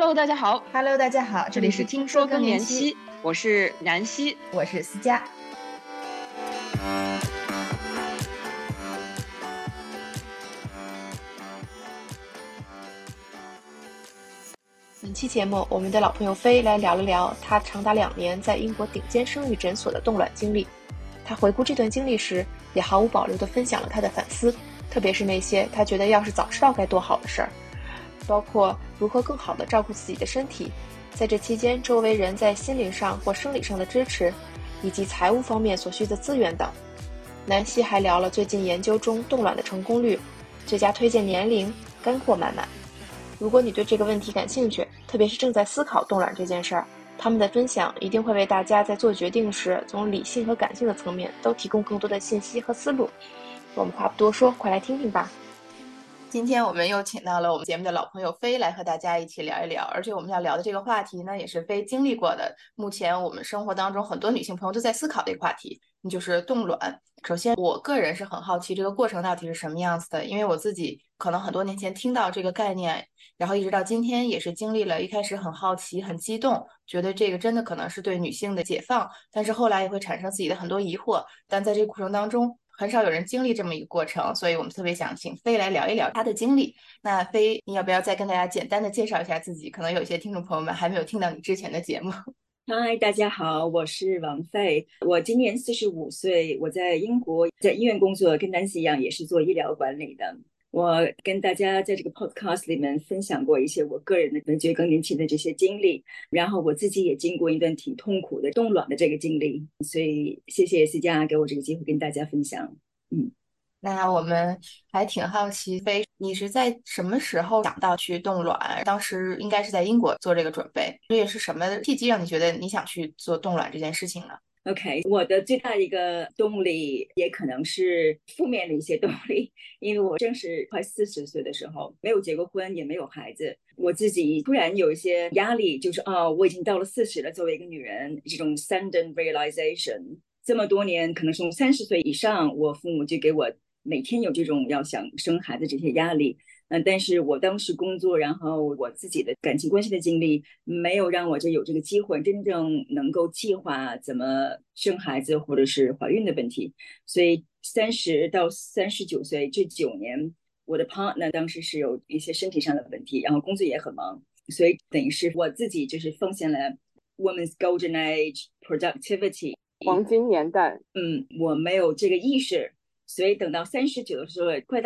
Hello，大家好。Hello，大家好，这里是听说更年期，我是南希。我是思佳。本期节目，我们的老朋友飞来聊了聊他长达两年在英国顶尖生育诊所的冻卵经历。他回顾这段经历时，也毫无保留地分享了他的反思，特别是那些他觉得要是早知道该多好的事儿，包括如何更好地照顾自己的身体，在这期间周围人在心灵上或生理上的支持，以及财务方面所需的资源等。南希还聊了最近研究中冻卵的成功率、最佳推荐年龄，干货满满。如果你对这个问题感兴趣，特别是正在思考冻卵这件事儿，他们的分享一定会为大家在做决定时，从理性和感性的层面都提供更多的信息和思路。我们话不多说，快来听听吧。今天我们又请到了我们节目的老朋友飞来和大家一起聊一聊，而且我们要聊的这个话题呢，也是飞经历过的。目前我们生活当中很多女性朋友都在思考的一个话题，那就是冻卵。首先，我个人是很好奇这个过程到底是什么样子的，因为我自己可能很多年前听到这个概念，然后一直到今天也是经历了一开始很好奇、很激动，觉得这个真的可能是对女性的解放，但是后来也会产生自己的很多疑惑。但在这个过程当中，很少有人经历这么一个过程，所以我们特别想请飞来聊一聊他的经历。那飞，你要不要再跟大家简单的介绍一下自己？可能有些听众朋友们还没有听到你之前的节目。嗨，大家好，我是王费，我今年四十五岁，我在英国在医院工作，跟南希一样，也是做医疗管理的。我跟大家在这个 podcast 里面分享过一些我个人的觉更年期的这些经历，然后我自己也经过一段挺痛苦的冻卵的这个经历，所以谢谢思佳给我这个机会跟大家分享。嗯。那我们还挺好奇，飞，你是在什么时候想到去冻卵？当时应该是在英国做这个准备，这也是什么契机让你觉得你想去做冻卵这件事情呢？OK，我的最大一个动力也可能是负面的一些动力，因为我正是快四十岁的时候，没有结过婚，也没有孩子，我自己突然有一些压力，就是哦，我已经到了四十了，作为一个女人，这种 sudden realization，这么多年，可能从三十岁以上，我父母就给我每天有这种要想生孩子这些压力。嗯，但是我当时工作，然后我自己的感情关系的经历，没有让我这有这个机会真正能够计划怎么生孩子或者是怀孕的问题。所以三十到三十九岁这九年，我的 partner 当时是有一些身体上的问题，然后工作也很忙，所以等于是我自己就是奉献了 women's golden age productivity 黄金年代，嗯，我没有这个意识。所以等到三十九的时候，快到